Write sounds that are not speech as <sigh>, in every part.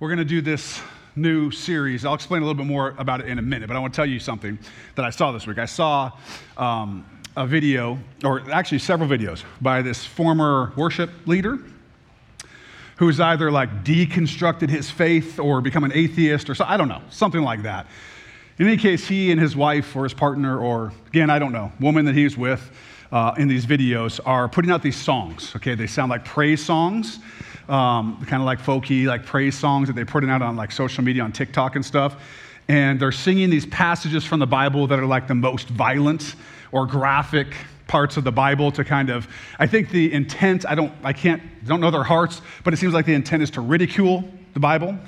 We're going to do this new series. I'll explain a little bit more about it in a minute, but I want to tell you something that I saw this week. I saw um, a video, or actually several videos, by this former worship leader who's either like deconstructed his faith or become an atheist or so, I don't know, something like that. In any case, he and his wife or his partner, or again, I don't know, woman that he's with uh, in these videos are putting out these songs. Okay, they sound like praise songs um, kind of like folky, like praise songs that they're putting out on like social media, on TikTok and stuff. And they're singing these passages from the Bible that are like the most violent or graphic parts of the Bible to kind of, I think the intent, I don't, I can't, don't know their hearts, but it seems like the intent is to ridicule the Bible,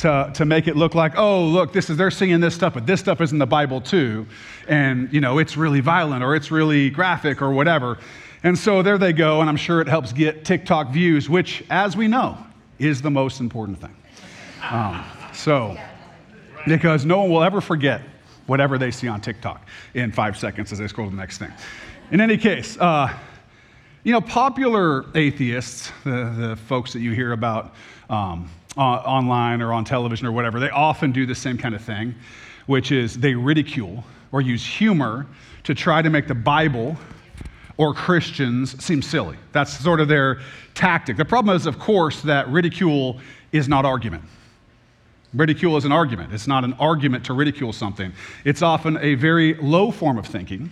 to, to make it look like, oh, look, this is, they're singing this stuff, but this stuff is in the Bible too. And, you know, it's really violent or it's really graphic or whatever. And so there they go, and I'm sure it helps get TikTok views, which, as we know, is the most important thing. Um, so, because no one will ever forget whatever they see on TikTok in five seconds as they scroll to the next thing. In any case, uh, you know, popular atheists, the, the folks that you hear about um, Uh, online or on television or whatever, they often do the same kind of thing, which is they ridicule or use humor to try to make the Bible or Christians seem silly. That's sort of their tactic. The problem is, of course, that ridicule is not argument. Ridicule is an argument. It's not an argument to ridicule something. It's often a very low form of thinking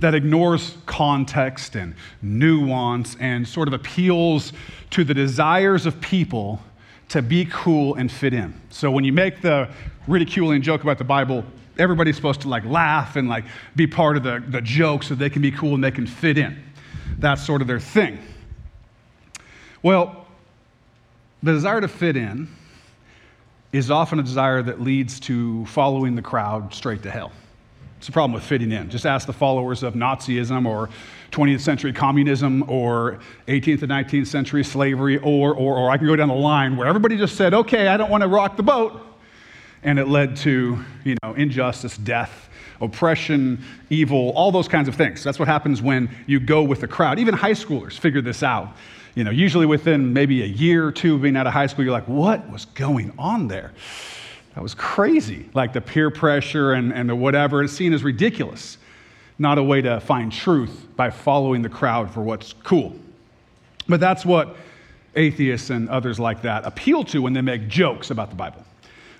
that ignores context and nuance and sort of appeals to the desires of people to be cool and fit in. So when you make the ridiculing joke about the Bible, everybody's supposed to like laugh and like be part of the, the joke so they can be cool and they can fit in. That's sort of their thing. Well, the desire to fit in is often a desire that leads to following the crowd straight to hell. It's a problem with fitting in. Just ask the followers of Nazism or 20th century communism or 18th and 19th century slavery, or, or, or I can go down the line where everybody just said, okay, I don't want to rock the boat. And it led to you know injustice death oppression evil all those kinds of things. That's what happens when you go with the crowd. Even high schoolers figure this out. You know usually within maybe a year or two of being out of high school you're like what was going on there that was crazy. Like the peer pressure and, and the whatever. Is seen as ridiculous. Not a way to find truth by following the crowd for what's cool. But that's what atheists and others like that appeal to when they make jokes about the bible.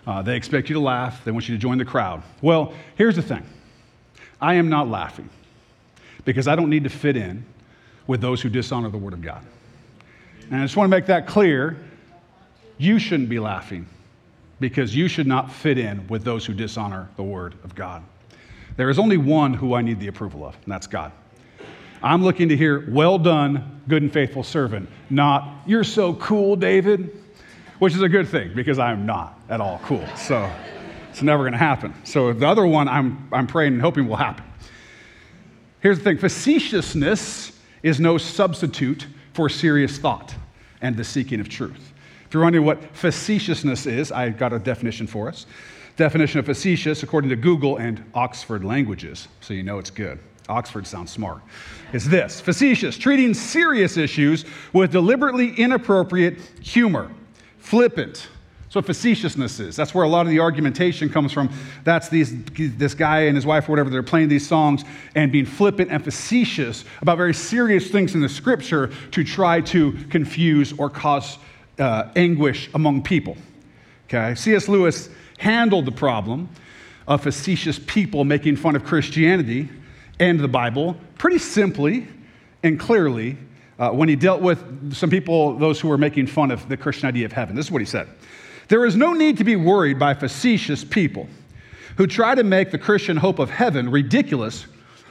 Uh, they expect you to laugh, they want you to join the crowd. Well, here's the thing. I am not laughing because I don't need to fit in with those who dishonor the Word of God. And I just want to make that clear. You shouldn't be laughing because you should not fit in with those who dishonor the Word of God. There is only one who I need the approval of, and that's God. I'm looking to hear, well done, good and faithful servant, not, you're so cool, David which is a good thing because I'm not at all cool. So it's never going to happen. So the other one I'm, I'm praying and hoping will happen. Here's the thing facetiousness is no substitute for serious thought and the seeking of truth. If you're wondering what facetiousness is, I got a definition for us. Definition of facetious, according to Google and Oxford Languages, so you know it's good. Oxford sounds smart. Is this facetious, treating serious issues with deliberately inappropriate humor flippant. So facetiousness is. That's where a lot of the argumentation comes from. That's these, this guy and his wife or whatever, they're playing these songs and being flippant and facetious about very serious things in the scripture to try to confuse or cause uh, anguish among people. Okay? C.S. Lewis handled the problem of facetious people making fun of Christianity and the Bible pretty simply and clearly uh, when he dealt with some people, those who were making fun of the Christian idea of heaven. This is what he said There is no need to be worried by facetious people who try to make the Christian hope of heaven ridiculous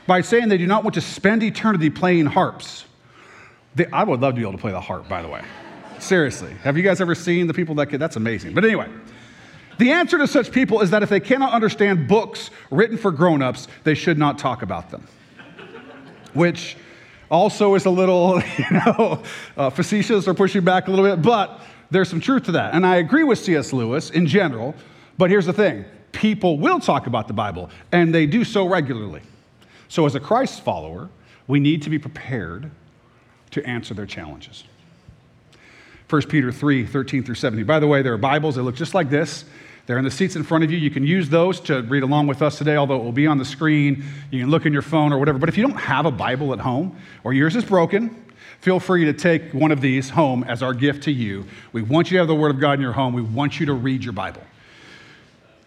by saying they do not want to spend eternity playing harps. They, I would love to be able to play the harp, by the way. Seriously. Have you guys ever seen the people that could? That's amazing. But anyway, the answer to such people is that if they cannot understand books written for grown ups, they should not talk about them. Which also is a little, <laughs> you know, uh, facetious or pushing back a little bit, but there's some truth to that. And I agree with C.S. Lewis in general, but here's the thing people will talk about the Bible, and they do so regularly. So, as a Christ follower, we need to be prepared to answer their challenges. 1 Peter 3 13 through 17. By the way, there are Bibles that look just like this. They're in the seats in front of you. You can use those to read along with us today, although it will be on the screen. You can look in your phone or whatever. But if you don't have a Bible at home or yours is broken, feel free to take one of these home as our gift to you. We want you to have the Word of God in your home. We want you to read your Bible.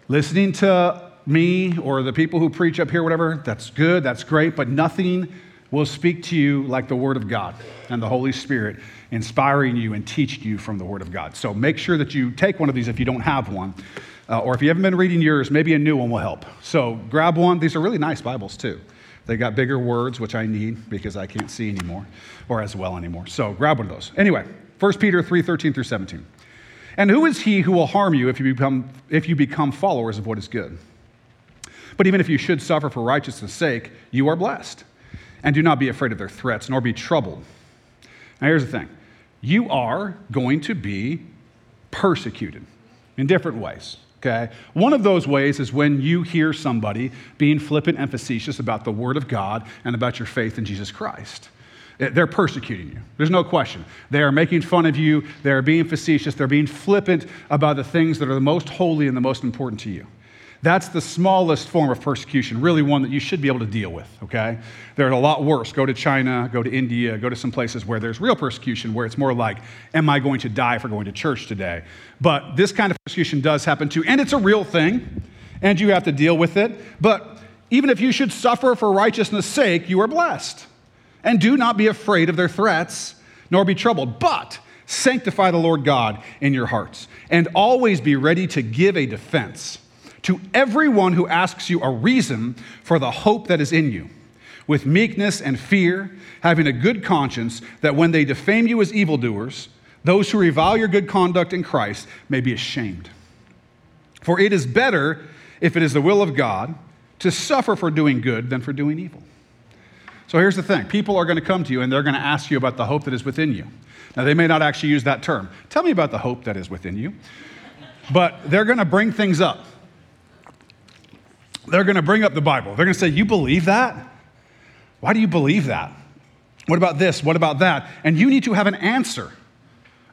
Listening to me or the people who preach up here, whatever, that's good, that's great, but nothing will speak to you like the Word of God and the Holy Spirit inspiring you and teaching you from the Word of God. So make sure that you take one of these if you don't have one. Uh, or if you haven't been reading yours, maybe a new one will help. So grab one. These are really nice Bibles, too. They got bigger words, which I need because I can't see anymore or as well anymore. So grab one of those. Anyway, 1 Peter 3 13 through 17. And who is he who will harm you if you become, if you become followers of what is good? But even if you should suffer for righteousness' sake, you are blessed. And do not be afraid of their threats, nor be troubled. Now, here's the thing you are going to be persecuted in different ways. Okay? One of those ways is when you hear somebody being flippant and facetious about the Word of God and about your faith in Jesus Christ. Eh, they're persecuting you. There's no question. They are making fun of you. They're being facetious. They're being flippant about the things that are the most holy and the most important to you. That's the smallest form of persecution, really one that you should be able to deal with, okay? There are a lot worse. Go to China, go to India, go to some places where there's real persecution, where it's more like, am I going to die for going to church today? But this kind of persecution does happen too, and it's a real thing, and you have to deal with it. But even if you should suffer for righteousness' sake, you are blessed. And do not be afraid of their threats, nor be troubled. But sanctify the Lord God in your hearts, and always be ready to give a defense to everyone who asks you a reason for the hope that is in you, with meekness and fear, having a good conscience, that when they defame you as evildoers, those who revile your good conduct in Christ may be ashamed. For it is better, if it is the will of God, to suffer for doing good than for doing evil. So here's the thing people are going to come to you and they're going to ask you about the hope that is within you. Now, they may not actually use that term. Tell me about the hope that is within you. But they're going to bring things up they're going to bring up the Bible. They're going to say, You believe that? Why do you believe that? What about this? What about that? And you need to have an answer.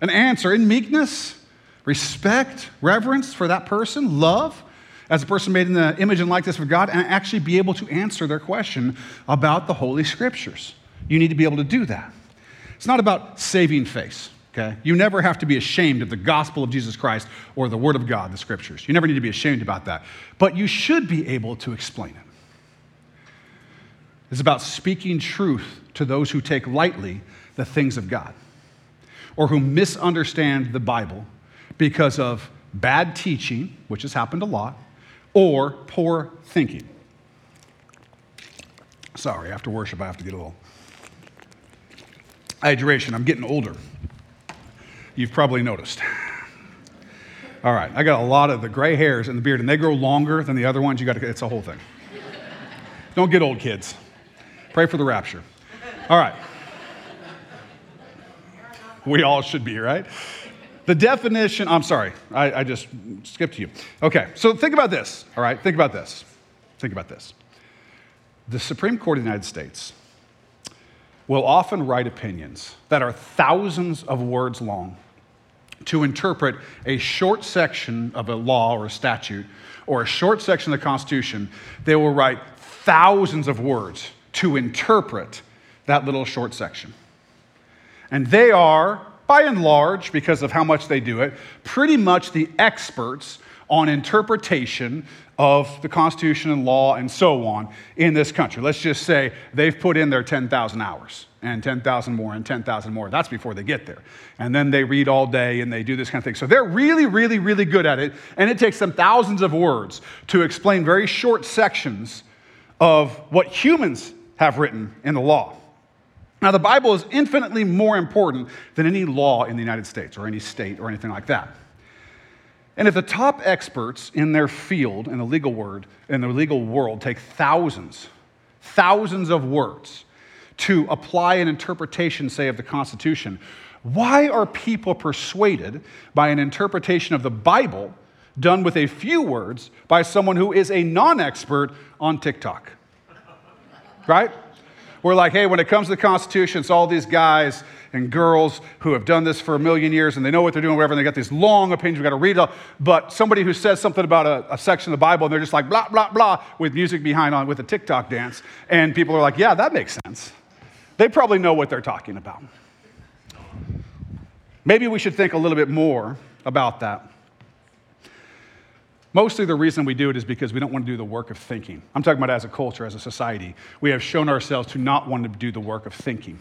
An answer in meekness, respect, reverence for that person, love as a person made in the image and likeness of God, and actually be able to answer their question about the Holy Scriptures. You need to be able to do that. It's not about saving face. Okay? You never have to be ashamed of the gospel of Jesus Christ or the word of God, the scriptures. You never need to be ashamed about that. But you should be able to explain it. It's about speaking truth to those who take lightly the things of God or who misunderstand the Bible because of bad teaching, which has happened a lot, or poor thinking. Sorry, after worship, I have to get a little hydration. I'm getting older. You've probably noticed. All right, I got a lot of the gray hairs in the beard, and they grow longer than the other ones. You got to, it's a whole thing. Don't get old, kids. Pray for the rapture. All right. We all should be, right? The definition, I'm sorry, I, I just skipped to you. Okay, so think about this, all right? Think about this. Think about this. The Supreme Court of the United States will often write opinions that are thousands of words long to interpret a short section of a law or a statute or a short section of the Constitution. They will write thousands of words to interpret that little short section. And they are, by and large, because of how much they do it, pretty much the experts on interpretation of the Constitution and law and so on in this country. Let's just say they've put in their 10,000 hours and 10,000 more and 10,000 more. That's before they get there. And then they read all day and they do this kind of thing. So they're really, really, really good at it. And it takes them thousands of words to explain very short sections of what humans have written in the law. Now, the Bible is infinitely more important than any law in the United States or any state or anything like that. And if the top experts in their field in the legal word in the legal world take thousands, thousands of words to apply an interpretation, say, of the Constitution, why are people persuaded by an interpretation of the Bible done with a few words by someone who is a non expert on TikTok? Right? We're like, hey, when it comes to the Constitution, it's all these guys and girls who have done this for a million years and they know what they're doing, whatever, and they got these long opinions. We've got to read it all. But somebody who says something about a, a section of the Bible and they're just like, blah, blah, blah, with music behind on with a TikTok dance. And people are like, yeah, that makes sense. They probably know what they're talking about. Maybe we should think a little bit more about that. Mostly the reason we do it is because we don't want to do the work of thinking. I'm talking about as a culture, as a society. We have shown ourselves to not want to do the work of thinking.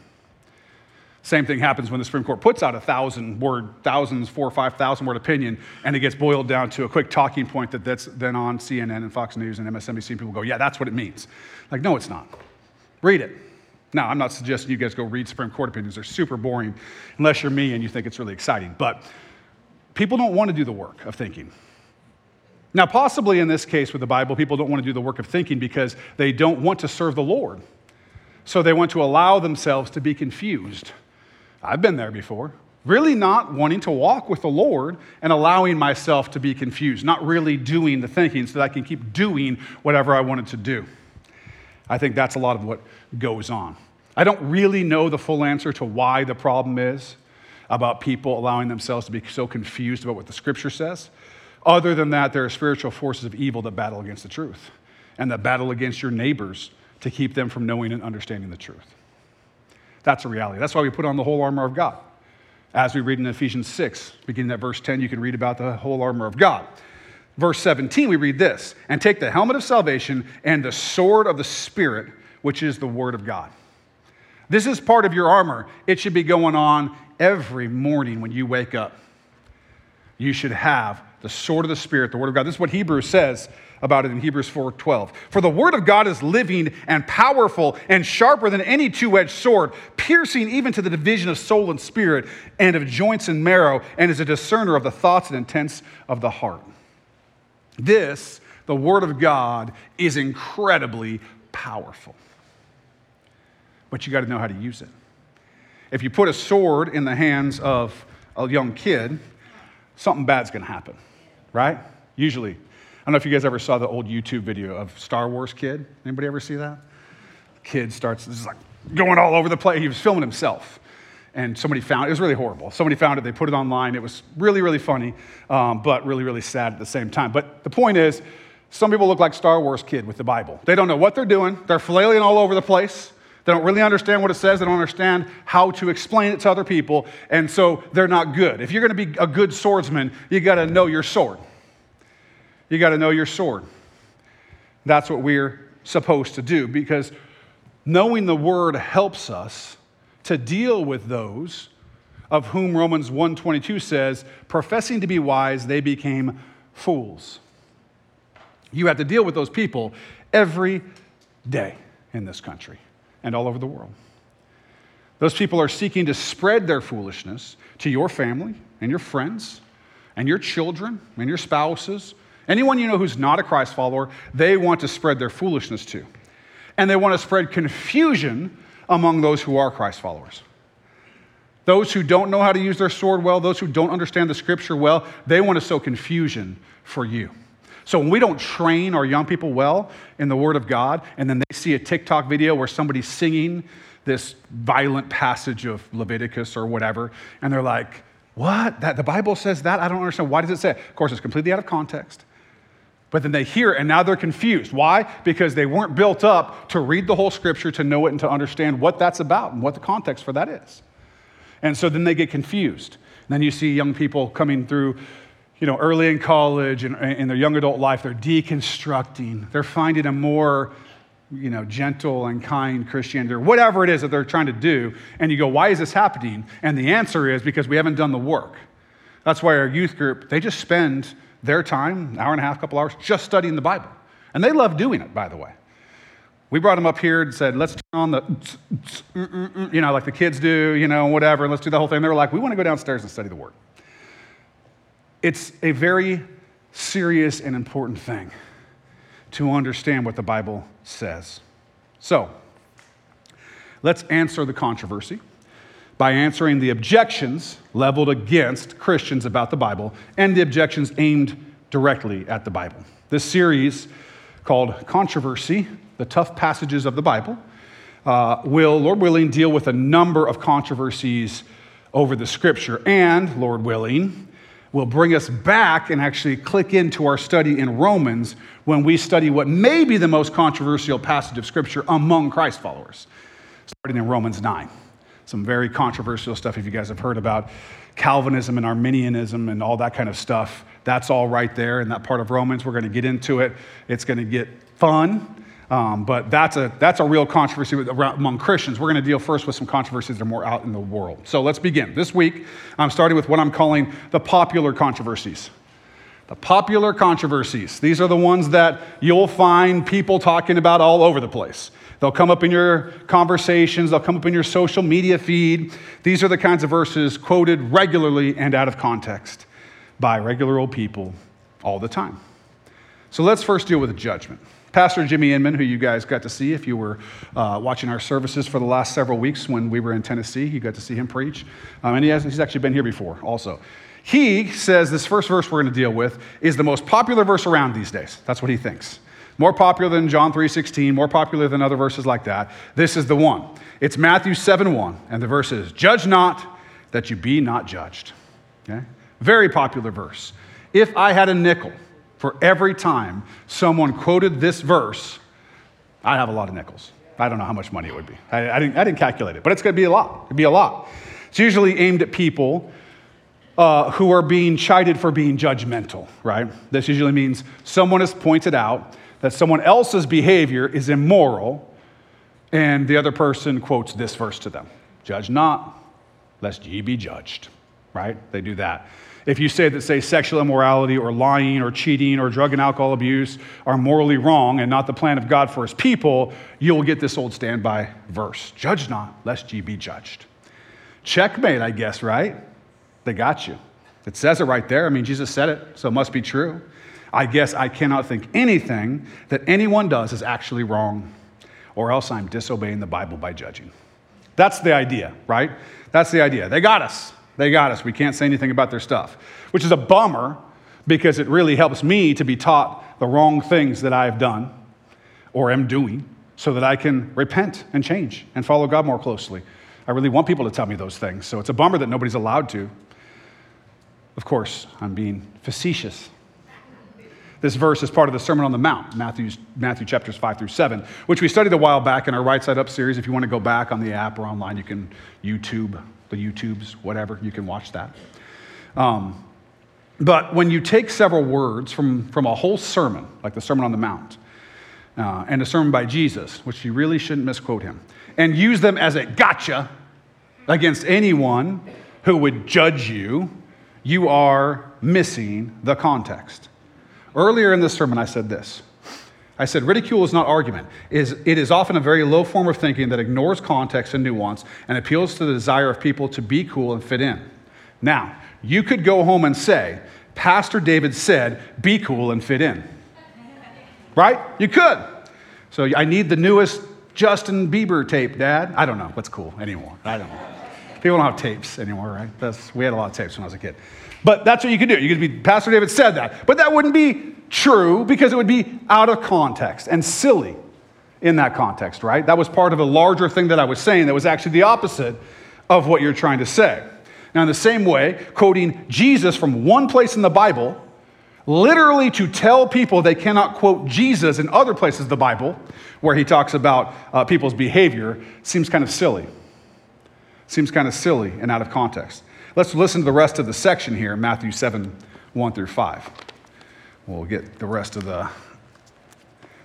Same thing happens when the Supreme Court puts out a thousand word, thousands, four or five thousand word opinion, and it gets boiled down to a quick talking point that that's then on CNN and Fox News and MSNBC. People go, yeah, that's what it means. Like, no, it's not. Read it. Now, I'm not suggesting you guys go read Supreme Court opinions. They're super boring unless you're me and you think it's really exciting. But people don't want to do the work of thinking. Now, possibly in this case with the Bible, people don't want to do the work of thinking because they don't want to serve the Lord. So they want to allow themselves to be confused. I've been there before. Really not wanting to walk with the Lord and allowing myself to be confused, not really doing the thinking so that I can keep doing whatever I wanted to do. I think that's a lot of what goes on. I don't really know the full answer to why the problem is about people allowing themselves to be so confused about what the scripture says. Other than that, there are spiritual forces of evil that battle against the truth and that battle against your neighbors to keep them from knowing and understanding the truth. That's a reality. That's why we put on the whole armor of God. As we read in Ephesians 6, beginning at verse 10, you can read about the whole armor of God. Verse 17, we read this and take the helmet of salvation and the sword of the Spirit, which is the word of God. This is part of your armor. It should be going on every morning when you wake up. You should have the sword of the Spirit, the Word of God. This is what Hebrews says about it in Hebrews 4:12. For the Word of God is living and powerful and sharper than any two-edged sword, piercing even to the division of soul and spirit and of joints and marrow, and is a discerner of the thoughts and intents of the heart. This, the Word of God, is incredibly powerful. But you got to know how to use it. If you put a sword in the hands of a young kid, something bad's going to happen right? Usually. I don't know if you guys ever saw the old YouTube video of Star Wars kid. Anybody ever see that? Kid starts this is like going all over the place. He was filming himself. And somebody found it. was really horrible. Somebody found it, they put it online. It was really, really funny, um, but really, really sad at the same time. But the point is, some people look like Star Wars kid with the Bible. They don't know what they're doing. They're flailing all over the place. They don't really understand what it says. They don't understand how to explain it to other people. And so they're not good. If you're going to be a good swordsman, you got to know your sword. You got to know your sword. That's what we're supposed to do because knowing the word helps us to deal with those of whom Romans 1:22 says, professing to be wise, they became fools. You have to deal with those people every day in this country and all over the world. Those people are seeking to spread their foolishness to your family and your friends and your children and your spouses. Anyone you know who's not a Christ follower, they want to spread their foolishness to. And they want to spread confusion among those who are Christ followers. Those who don't know how to use their sword well, those who don't understand the scripture well, they want to sow confusion for you. So when we don't train our young people well in the Word of God, and then they see a TikTok video where somebody's singing this violent passage of Leviticus or whatever, and they're like, what? That the Bible says that? I don't understand. Why does it say it? Of course, it's completely out of context. But then they hear it and now they're confused. Why? Because they weren't built up to read the whole scripture, to know it, and to understand what that's about and what the context for that is. And so then they get confused. And then you see young people coming through you know, early in college and in their young adult life, they're deconstructing. They're finding a more, you know, gentle and kind Christianity or whatever it is that they're trying to do. And you go, why is this happening? And the answer is because we haven't done the work. That's why our youth group, they just spend their time, hour and a half, couple hours, just studying the Bible. And they love doing it, by the way. We brought them up here and said, let's turn on the, you know, like the kids do, you know, whatever, and let's do the whole thing. They were like, we want to go downstairs and study the Word. It's a very serious and important thing to understand what the Bible says. So, let's answer the controversy by answering the objections leveled against Christians about the Bible and the objections aimed directly at the Bible. This series, called Controversy The Tough Passages of the Bible, uh, will, Lord willing, deal with a number of controversies over the scripture. And, Lord willing, will bring us back and actually click into our study in Romans when we study what may be the most controversial passage of scripture among Christ followers, starting in Romans 9. Some very controversial stuff, if you guys have heard about Calvinism and Arminianism and all that kind of stuff. That's all right there in that part of Romans. We're going to get into it. It's going to get fun. Um, but that's a, that's a real controversy among Christians. We're going to deal first with some controversies that are more out in the world. So let's begin. This week, I'm starting with what I'm calling the popular controversies. The popular controversies. These are the ones that you'll find people talking about all over the place. They'll come up in your conversations, they'll come up in your social media feed. These are the kinds of verses quoted regularly and out of context by regular old people all the time. So let's first deal with judgment. Pastor Jimmy Inman, who you guys got to see if you were uh, watching our services for the last several weeks when we were in Tennessee, you got to see him preach. Um, and he has, he's actually been here before also. He says this first verse we're going to deal with is the most popular verse around these days. That's what he thinks. More popular than John 3:16, more popular than other verses like that. This is the one. It's Matthew 7:1, and the verse is, "Judge not that you be not judged." Okay? Very popular verse. If I had a nickel for every time someone quoted this verse, I'd have a lot of nickels. I don't know how much money it would be. I, I didn't, I didn't calculate it, but it's going to be a lot. It'd be a lot. It's usually aimed at people uh, who are being chided for being judgmental, right? This usually means someone has pointed out that someone else's behavior is immoral, and the other person quotes this verse to them Judge not, lest ye be judged, right? They do that. If you say that, say, sexual immorality or lying or cheating or drug and alcohol abuse are morally wrong and not the plan of God for his people, you'll get this old standby verse Judge not, lest ye be judged. Checkmate, I guess, right? They got you. It says it right there. I mean, Jesus said it, so it must be true. I guess I cannot think anything that anyone does is actually wrong, or else I'm disobeying the Bible by judging. That's the idea, right? That's the idea. They got us. They got us. We can't say anything about their stuff, which is a bummer because it really helps me to be taught the wrong things that I've done or am doing so that I can repent and change and follow God more closely. I really want people to tell me those things, so it's a bummer that nobody's allowed to. Of course, I'm being facetious. This verse is part of the Sermon on the Mount, Matthew's, Matthew chapters 5 through 7, which we studied a while back in our Right Side Up series. If you want to go back on the app or online, you can YouTube the YouTubes, whatever, you can watch that. Um, but when you take several words from, from a whole sermon, like the Sermon on the Mount, uh, and a sermon by Jesus, which you really shouldn't misquote him, and use them as a gotcha against anyone who would judge you, you are missing the context. Earlier in this sermon, I said this I said, ridicule is not argument. It is, it is often a very low form of thinking that ignores context and nuance and appeals to the desire of people to be cool and fit in. Now, you could go home and say, Pastor David said, be cool and fit in. Right? You could. So I need the newest Justin Bieber tape, Dad. I don't know what's cool anymore. I don't know. People don't have tapes anymore, right? That's, we had a lot of tapes when I was a kid. But that's what you could do. You could be, Pastor David said that. But that wouldn't be true because it would be out of context and silly in that context, right? That was part of a larger thing that I was saying that was actually the opposite of what you're trying to say. Now, in the same way, quoting Jesus from one place in the Bible, literally to tell people they cannot quote Jesus in other places of the Bible, where he talks about uh, people's behavior, seems kind of silly. Seems kind of silly and out of context. Let's listen to the rest of the section here, Matthew 7 1 through 5 we'll get the rest of the,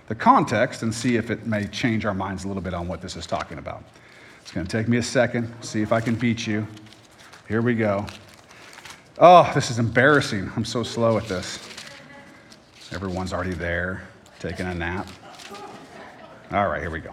the context and see if it may change our minds a little bit on what this is talking about. It's going to take me a second, see if I can beat you. Here we go. Oh, this is embarrassing. I'm so slow at this. Everyone's already there, taking a nap. All right, here we go.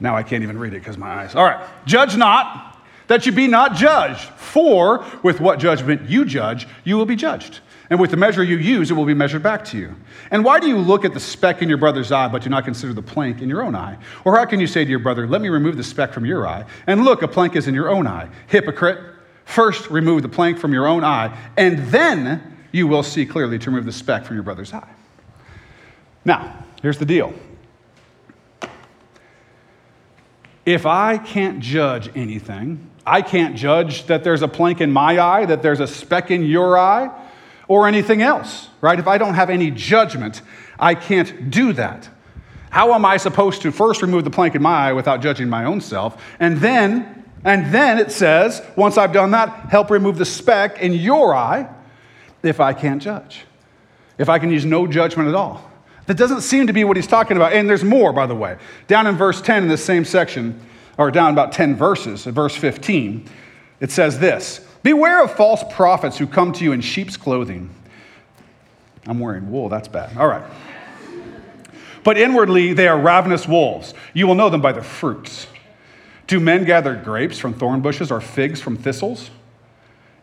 Now I can't even read it because my eyes. All right. Judge not that you be not judged, for with what judgment you judge, you will be judged. And with the measure you use, it will be measured back to you. And why do you look at the speck in your brother's eye, but do not consider the plank in your own eye? Or how can you say to your brother, Let me remove the speck from your eye? And look, a plank is in your own eye. Hypocrite, first remove the plank from your own eye, and then you will see clearly to remove the speck from your brother's eye. Now, here's the deal If I can't judge anything, I can't judge that there's a plank in my eye, that there's a speck in your eye, or anything else, right? If I don't have any judgment, I can't do that. How am I supposed to first remove the plank in my eye without judging my own self? And then, and then it says, once I've done that, help remove the speck in your eye if I can't judge. If I can use no judgment at all. That doesn't seem to be what he's talking about. And there's more, by the way. Down in verse 10 in this same section, or down about 10 verses, verse 15, it says this Beware of false prophets who come to you in sheep's clothing. I'm wearing wool, that's bad. All right. But inwardly they are ravenous wolves. You will know them by their fruits. Do men gather grapes from thorn bushes or figs from thistles?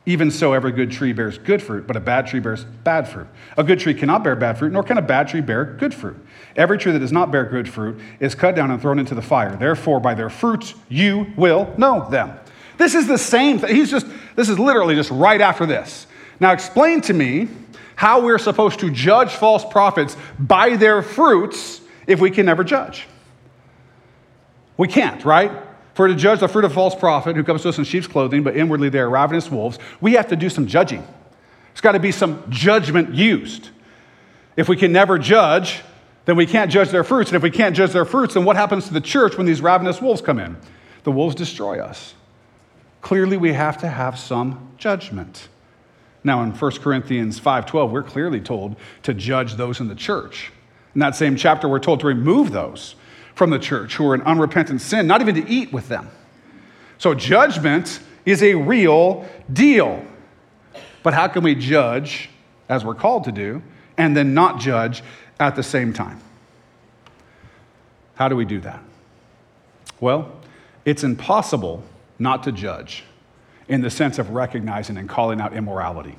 Even so, every good tree bears good fruit, but a bad tree bears bad fruit. A good tree cannot bear bad fruit, nor can a bad tree bear good fruit. Every tree that does not bear good fruit is cut down and thrown into the fire. Therefore, by their fruits you will know them. This is the same thing. He's just, this is literally just right after this. Now, explain to me how we're supposed to judge false prophets by their fruits if we can never judge. We can't, right? For to judge the fruit of a false prophet who comes to us in sheep's clothing, but inwardly they are ravenous wolves, we have to do some judging. There's got to be some judgment used. If we can never judge, then we can't judge their fruits. And if we can't judge their fruits, then what happens to the church when these ravenous wolves come in? The wolves destroy us. Clearly, we have to have some judgment. Now, in 1 Corinthians 5:12, we're clearly told to judge those in the church. In that same chapter, we're told to remove those from the church who are in unrepentant sin, not even to eat with them. So, judgment is a real deal. But how can we judge, as we're called to do, and then not judge at the same time? How do we do that? Well, it's impossible not to judge in the sense of recognizing and calling out immorality.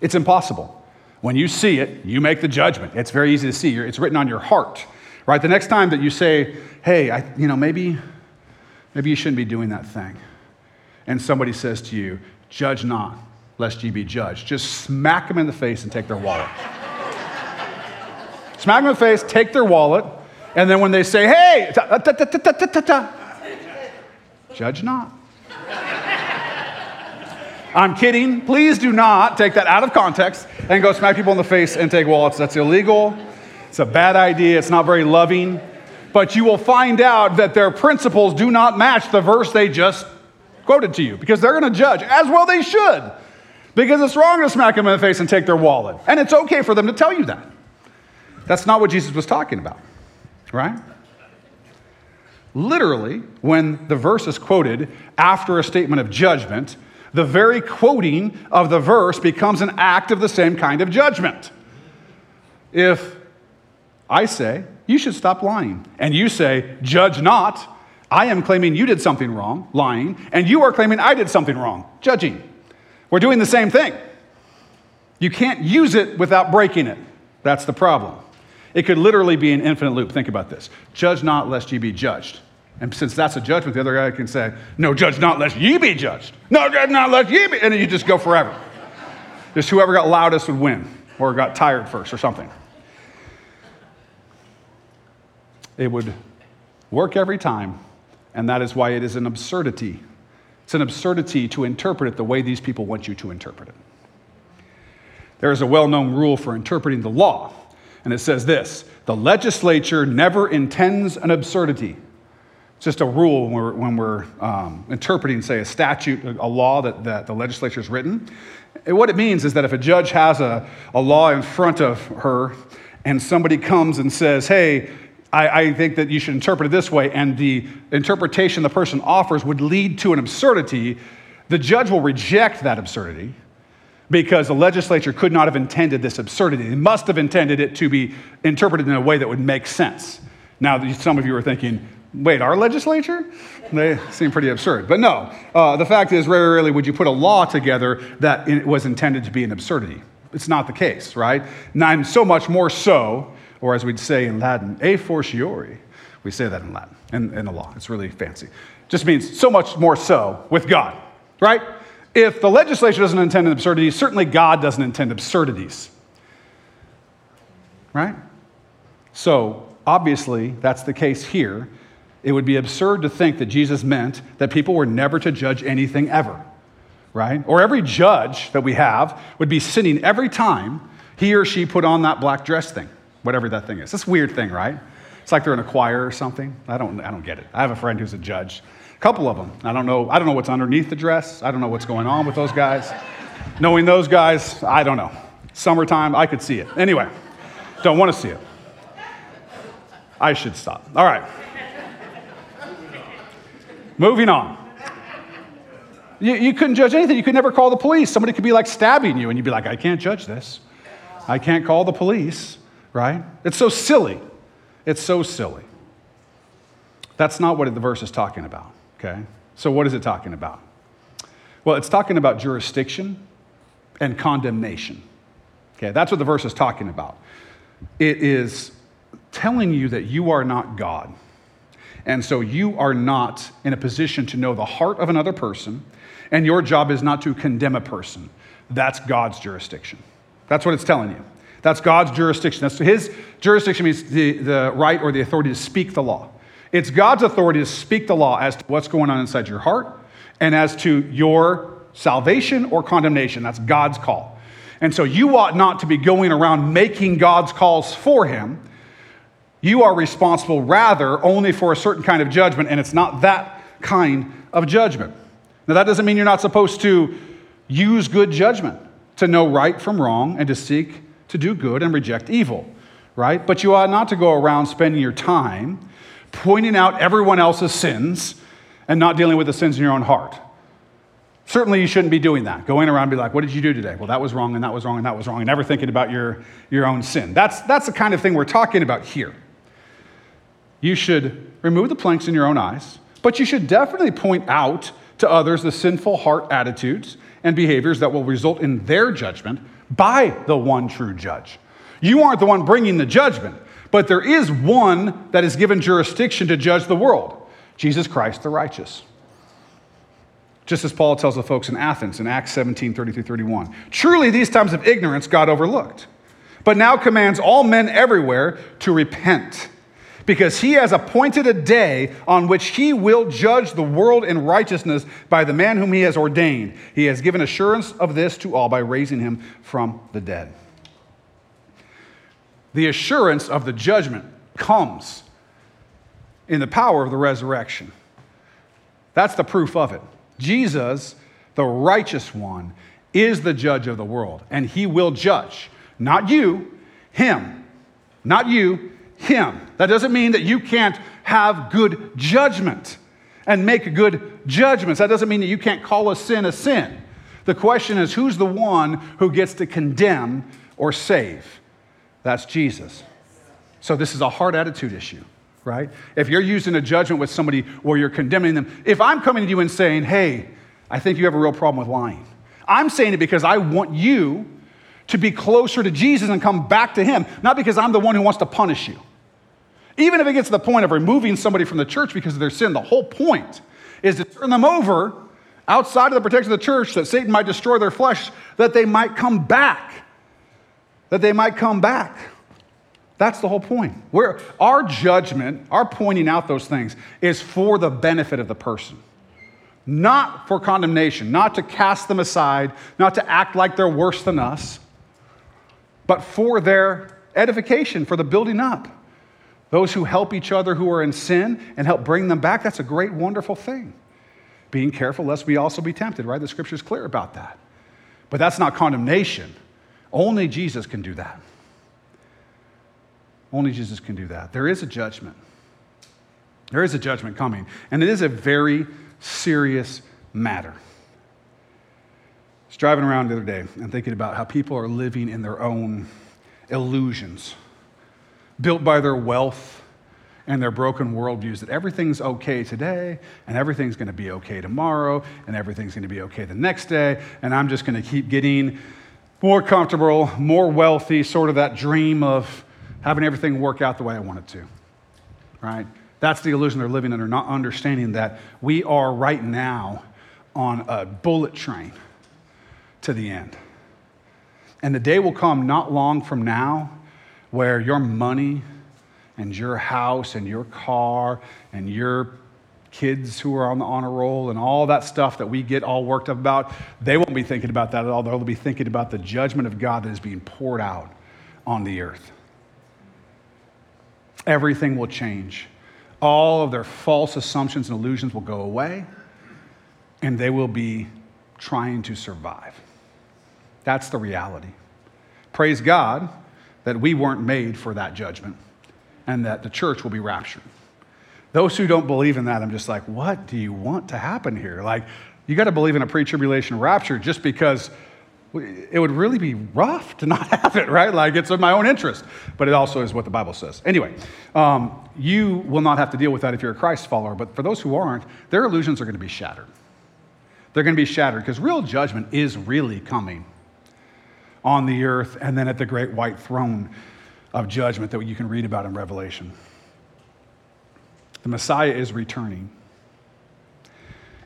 It's impossible. When you see it, you make the judgment. It's very easy to see. It's written on your heart, right? The next time that you say, "Hey, I, you know, maybe, maybe you shouldn't be doing that thing," and somebody says to you, "Judge not, lest ye be judged," just smack them in the face and take their wallet. <laughs> smack them in the face, take their wallet, and then when they say, "Hey," judge not. <laughs> I'm kidding. Please do not take that out of context and go smack people in the face and take wallets. That's illegal. It's a bad idea. It's not very loving. But you will find out that their principles do not match the verse they just quoted to you because they're going to judge, as well they should, because it's wrong to smack them in the face and take their wallet. And it's okay for them to tell you that. That's not what Jesus was talking about, right? Literally, when the verse is quoted after a statement of judgment, the very quoting of the verse becomes an act of the same kind of judgment. If I say, you should stop lying, and you say, judge not, I am claiming you did something wrong, lying, and you are claiming I did something wrong, judging. We're doing the same thing. You can't use it without breaking it. That's the problem. It could literally be an infinite loop. Think about this judge not, lest ye be judged. And since that's a judgment, the other guy can say, No, judge not lest ye be judged. No, judge not lest ye be. And you just go forever. Just whoever got loudest would win or got tired first or something. It would work every time, and that is why it is an absurdity. It's an absurdity to interpret it the way these people want you to interpret it. There is a well known rule for interpreting the law, and it says this the legislature never intends an absurdity. It's just a rule when we're, when we're um, interpreting, say, a statute, a law that, that the legislature has written. And what it means is that if a judge has a, a law in front of her and somebody comes and says, hey, I, I think that you should interpret it this way, and the interpretation the person offers would lead to an absurdity, the judge will reject that absurdity because the legislature could not have intended this absurdity. They must have intended it to be interpreted in a way that would make sense. Now, some of you are thinking, Wait, our legislature? They seem pretty absurd. But no, uh, the fact is, very rarely would you put a law together that was intended to be an absurdity. It's not the case, right? And I'm so much more so, or as we'd say in Latin, a fortiori. We say that in Latin, in, in the law. It's really fancy. Just means so much more so with God, right? If the legislature doesn't intend absurdities, certainly God doesn't intend absurdities, right? So, obviously, that's the case here it would be absurd to think that Jesus meant that people were never to judge anything ever, right? Or every judge that we have would be sinning every time he or she put on that black dress thing, whatever that thing is. This weird thing, right? It's like they're in a choir or something. I don't, I don't get it. I have a friend who's a judge. A couple of them. I don't know. I don't know what's underneath the dress. I don't know what's going on with those guys. Knowing those guys, I don't know. Summertime, I could see it. Anyway, don't want to see it. I should stop. All right. Moving on. You, you couldn't judge anything. You could never call the police. Somebody could be like stabbing you, and you'd be like, I can't judge this. I can't call the police, right? It's so silly. It's so silly. That's not what the verse is talking about, okay? So, what is it talking about? Well, it's talking about jurisdiction and condemnation. Okay, that's what the verse is talking about. It is telling you that you are not God. And so you are not in a position to know the heart of another person, and your job is not to condemn a person. That's God's jurisdiction. That's what it's telling you. That's God's jurisdiction. That's his jurisdiction means the, the right or the authority to speak the law. It's God's authority to speak the law as to what's going on inside your heart and as to your salvation or condemnation. That's God's call. And so you ought not to be going around making God's calls for him. You are responsible rather only for a certain kind of judgment, and it's not that kind of judgment. Now, that doesn't mean you're not supposed to use good judgment to know right from wrong and to seek to do good and reject evil, right? But you ought not to go around spending your time pointing out everyone else's sins and not dealing with the sins in your own heart. Certainly, you shouldn't be doing that. Going around and be like, what did you do today? Well, that was wrong, and that was wrong, and that was wrong, and never thinking about your, your own sin. That's, that's the kind of thing we're talking about here. You should remove the planks in your own eyes, but you should definitely point out to others the sinful heart attitudes and behaviors that will result in their judgment by the one true judge. You aren't the one bringing the judgment, but there is one that is given jurisdiction to judge the world Jesus Christ the righteous. Just as Paul tells the folks in Athens in Acts 17 30 through 31. Truly, these times of ignorance God overlooked, but now commands all men everywhere to repent because he has appointed a day on which he will judge the world in righteousness by the man whom he has ordained. He has given assurance of this to all by raising him from the dead. The assurance of the judgment comes in the power of the resurrection. That's the proof of it. Jesus, the righteous one, is the judge of the world, and he will judge. Not you, him. Not you, him. That doesn't mean that you can't have good judgment and make good judgments. That doesn't mean that you can't call a sin a sin. The question is who's the one who gets to condemn or save? That's Jesus. So this is a hard attitude issue, right? If you're using a judgment with somebody where you're condemning them, if I'm coming to you and saying, hey, I think you have a real problem with lying, I'm saying it because I want you to be closer to Jesus and come back to Him, not because I'm the one who wants to punish you. Even if it gets to the point of removing somebody from the church because of their sin, the whole point is to turn them over outside of the protection of the church that Satan might destroy their flesh, that they might come back. That they might come back. That's the whole point. Where our judgment, our pointing out those things, is for the benefit of the person, not for condemnation, not to cast them aside, not to act like they're worse than us, but for their edification, for the building up. Those who help each other who are in sin and help bring them back, that's a great, wonderful thing. Being careful lest we also be tempted, right? The scripture's clear about that. But that's not condemnation. Only Jesus can do that. Only Jesus can do that. There is a judgment. There is a judgment coming, and it is a very serious matter. I was driving around the other day and thinking about how people are living in their own illusions built by their wealth and their broken worldviews that everything's okay today and everything's going to be okay tomorrow and everything's going to be okay the next day and I'm just going to keep getting more comfortable, more wealthy, sort of that dream of having everything work out the way I want it to. Right? That's the illusion they're living under, not understanding that we are right now on a bullet train to the end. And the day will come not long from now where your money, and your house and your car and your kids who are on the honor roll and all that stuff that we get all worked up about, they won't be thinking about that at all. They'll be thinking about the judgment of God that is being poured out on the earth. Everything will change. All of their false assumptions and illusions will go away, and they will be trying to survive. That's the reality. Praise God that we weren't made for that judgment and that the church will be raptured. Those who don't believe in that, I'm just like, what do you want to happen here? Like, you got to believe in a pre tribulation rapture just because it would really be rough to <laughs> not have it, right? Like, it's in my own interest, but it also is what the Bible says. Anyway, um, you will not have to deal with that if you're a Christ follower, but for those who aren't, their illusions are going to be shattered. They're going to be shattered because real judgment is really coming on the earth and then at the great white throne of judgment that you can read about in Revelation. The Messiah is returning.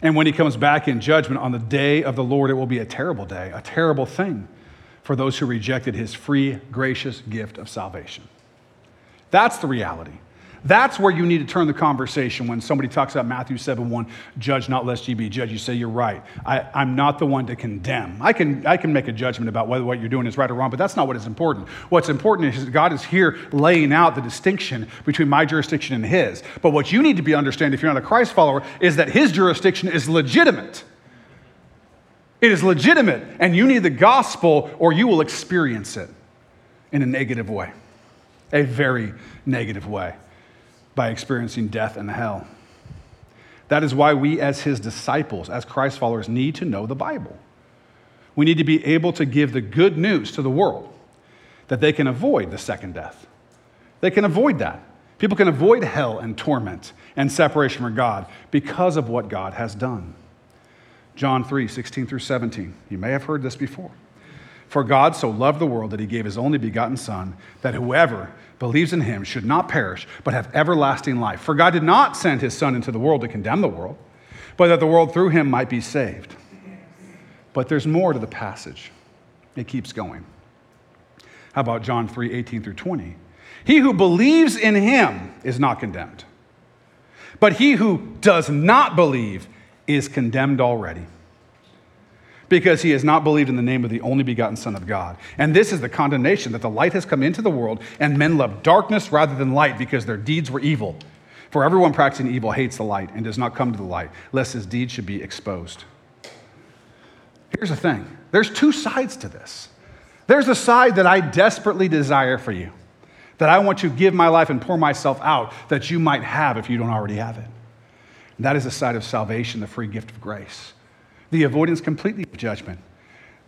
And when he comes back in judgment on the day of the Lord, it will be a terrible day, a terrible thing for those who rejected his free, gracious gift of salvation. That's the reality. That's where you need to turn the conversation when somebody talks about Matthew 7 1, judge not lest ye be judged. You say, You're right. I, am not the one to condemn. I can, I can make a judgment about whether what you're doing is right or wrong, but that's not what is important. What's important is God is here laying out the distinction between my jurisdiction and His. But what you need to be understand if you're not a Christ follower is that His jurisdiction is legitimate. It is legitimate, and you need the gospel or you will experience it in a negative way, a very negative way by experiencing death and hell. That is why we, as his disciples, as Christ followers, need to know the Bible. We need to be able to give the good news to the world that they can avoid the second death. They can avoid that. People can avoid hell and torment and separation from God because of what God has done. John 3 16 through 17. You may have heard this before. For God so loved the world that he gave his only begotten Son, that whoever believes in him should not perish, but have everlasting life. For God did not send his Son into the world to condemn the world, but that the world through him might be saved. But there's more to the passage. It keeps going. How about John 3 18 through 20? He who believes in him is not condemned, but he who does not believe is condemned already because he has not believed in the name of the only begotten Son of God. And this is the condemnation that the light has come into the world, and men love darkness rather than light because their deeds were evil. For everyone practicing evil hates the light and does not come to the light, lest his deeds should be exposed. Here's the thing there's two sides to this. There's a side that I desperately desire for you, that I want you to give my life and pour myself out that you might have if you don't already have it. And that is the side of salvation, the free gift of grace the avoidance completely of judgment.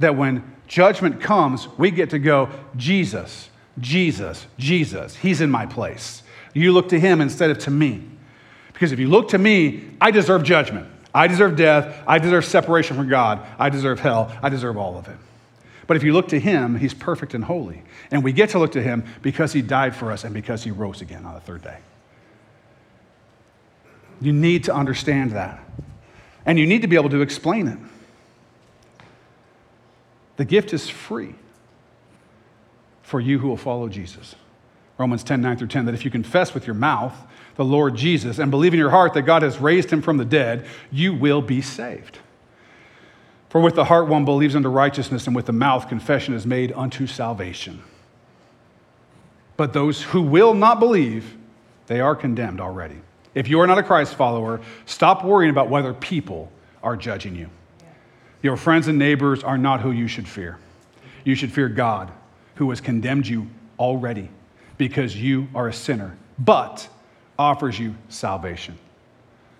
That when judgment comes, we get to go, Jesus, Jesus, Jesus, He's in my place. You look to Him instead of to me. Because if you look to me, I deserve judgment. I deserve death. I deserve separation from God. I deserve hell. I deserve all of it. But if you look to Him, He's perfect and holy. And we get to look to Him because He died for us and because He rose again on the third day. You need to understand that. And you need to be able to explain it. The gift is free for you who will follow Jesus. Romans 10 9 through 10 that if you confess with your mouth the Lord Jesus and believe in your heart that God has raised him from the dead, you will be saved. For with the heart one believes unto righteousness, and with the mouth confession is made unto salvation. But those who will not believe, they are condemned already. If you are not a Christ follower, stop worrying about whether people are judging you. Your friends and neighbors are not who you should fear. You should fear God, who has condemned you already because you are a sinner, but offers you salvation.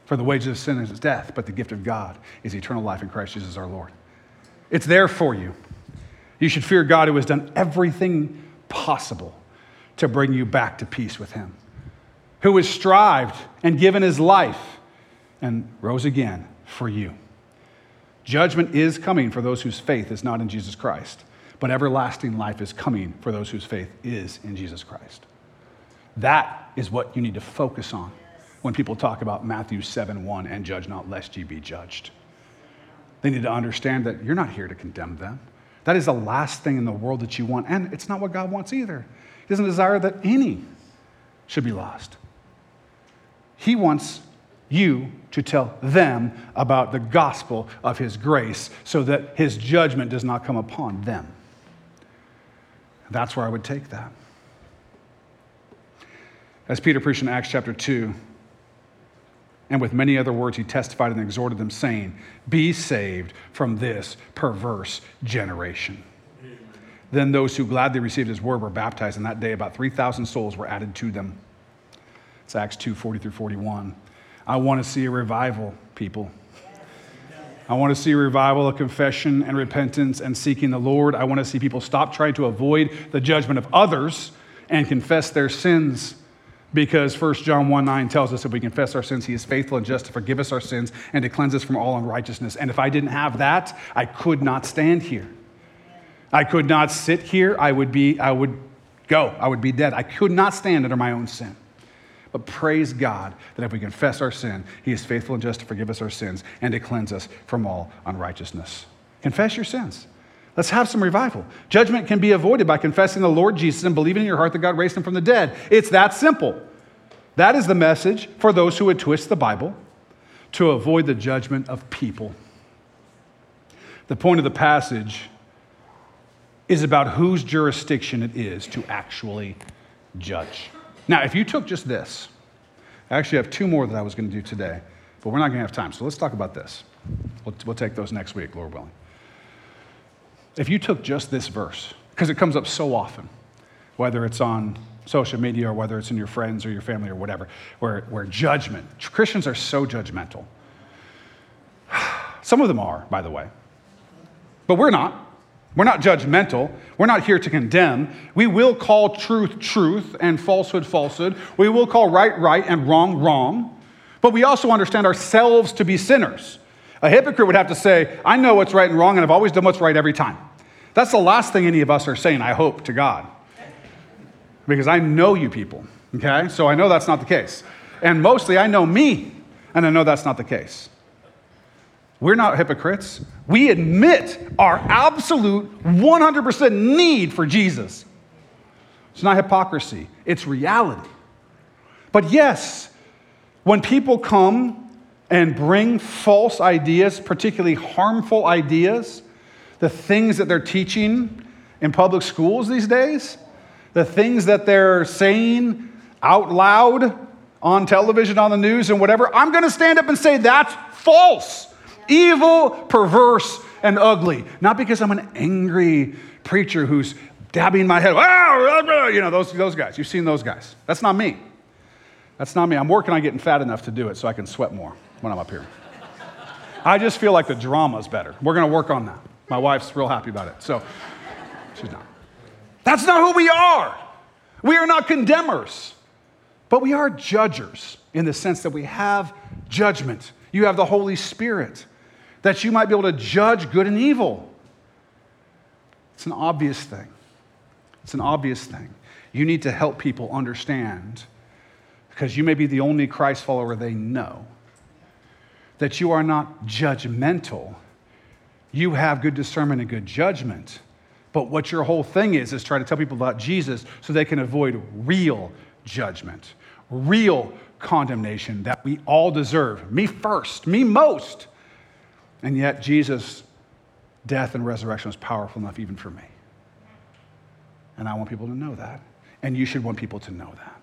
For the wages of sin is death, but the gift of God is eternal life in Christ Jesus our Lord. It's there for you. You should fear God who has done everything possible to bring you back to peace with Him who has strived and given his life and rose again for you. Judgment is coming for those whose faith is not in Jesus Christ, but everlasting life is coming for those whose faith is in Jesus Christ. That is what you need to focus on when people talk about Matthew 7 1 and judge not lest ye be judged. They need to understand that you're not here to condemn them. That is the last thing in the world that you want, and it's not what God wants either. He doesn't desire that any should be lost. He wants you to tell them about the gospel of his grace so that his judgment does not come upon them. That's where I would take that. As Peter preached in Acts chapter 2, and with many other words, he testified and exhorted them, saying, Be saved from this perverse generation. Amen. Then those who gladly received his word were baptized, and that day about 3,000 souls were added to them. It's Acts 2 40 through 41. I want to see a revival, people. I want to see a revival of confession and repentance and seeking the Lord. I want to see people stop trying to avoid the judgment of others and confess their sins because 1 John 1 9 tells us if we confess our sins, he is faithful and just to forgive us our sins and to cleanse us from all unrighteousness. And if I didn't have that, I could not stand here. I could not sit here. I would be, I would go. I would be dead. I could not stand under my own sin. But praise God that if we confess our sin, he is faithful and just to forgive us our sins and to cleanse us from all unrighteousness. Confess your sins. Let's have some revival. Judgment can be avoided by confessing the Lord Jesus and believing in your heart that God raised him from the dead. It's that simple. That is the message for those who would twist the Bible to avoid the judgment of people. The point of the passage is about whose jurisdiction it is to actually judge. Now, if you took just this, I actually have two more that I was going to do today, but we're not going to have time. So let's talk about this. We'll, we'll take those next week, Lord willing. If you took just this verse, because it comes up so often, whether it's on social media or whether it's in your friends or your family or whatever, where, where judgment, Christians are so judgmental. <sighs> Some of them are, by the way, but we're not. We're not judgmental. We're not here to condemn. We will call truth truth and falsehood falsehood. We will call right right and wrong wrong. But we also understand ourselves to be sinners. A hypocrite would have to say, I know what's right and wrong, and I've always done what's right every time. That's the last thing any of us are saying, I hope, to God. Because I know you people, okay? So I know that's not the case. And mostly I know me, and I know that's not the case. We're not hypocrites. We admit our absolute 100% need for Jesus. It's not hypocrisy, it's reality. But yes, when people come and bring false ideas, particularly harmful ideas, the things that they're teaching in public schools these days, the things that they're saying out loud on television, on the news, and whatever, I'm going to stand up and say that's false, evil, perverse, and ugly. Not because I'm an angry preacher who's dabbing my head, you know, those, those guys. You've seen those guys. That's not me. That's not me. I'm working on getting fat enough to do it so I can sweat more when I'm up here. I just feel like the drama's better. We're going to work on that. My wife's real happy about it. So she's not. That's not who we are. We are not condemners, but we are judgers in the sense that we have judgment. You have the Holy Spirit that you might be able to judge good and evil. It's an obvious thing. It's an obvious thing. You need to help people understand because you may be the only Christ follower they know that you are not judgmental. You have good discernment and good judgment. But what your whole thing is, is try to tell people about Jesus so they can avoid real judgment, real condemnation that we all deserve. Me first, me most. And yet, Jesus' death and resurrection was powerful enough even for me. And I want people to know that. And you should want people to know that.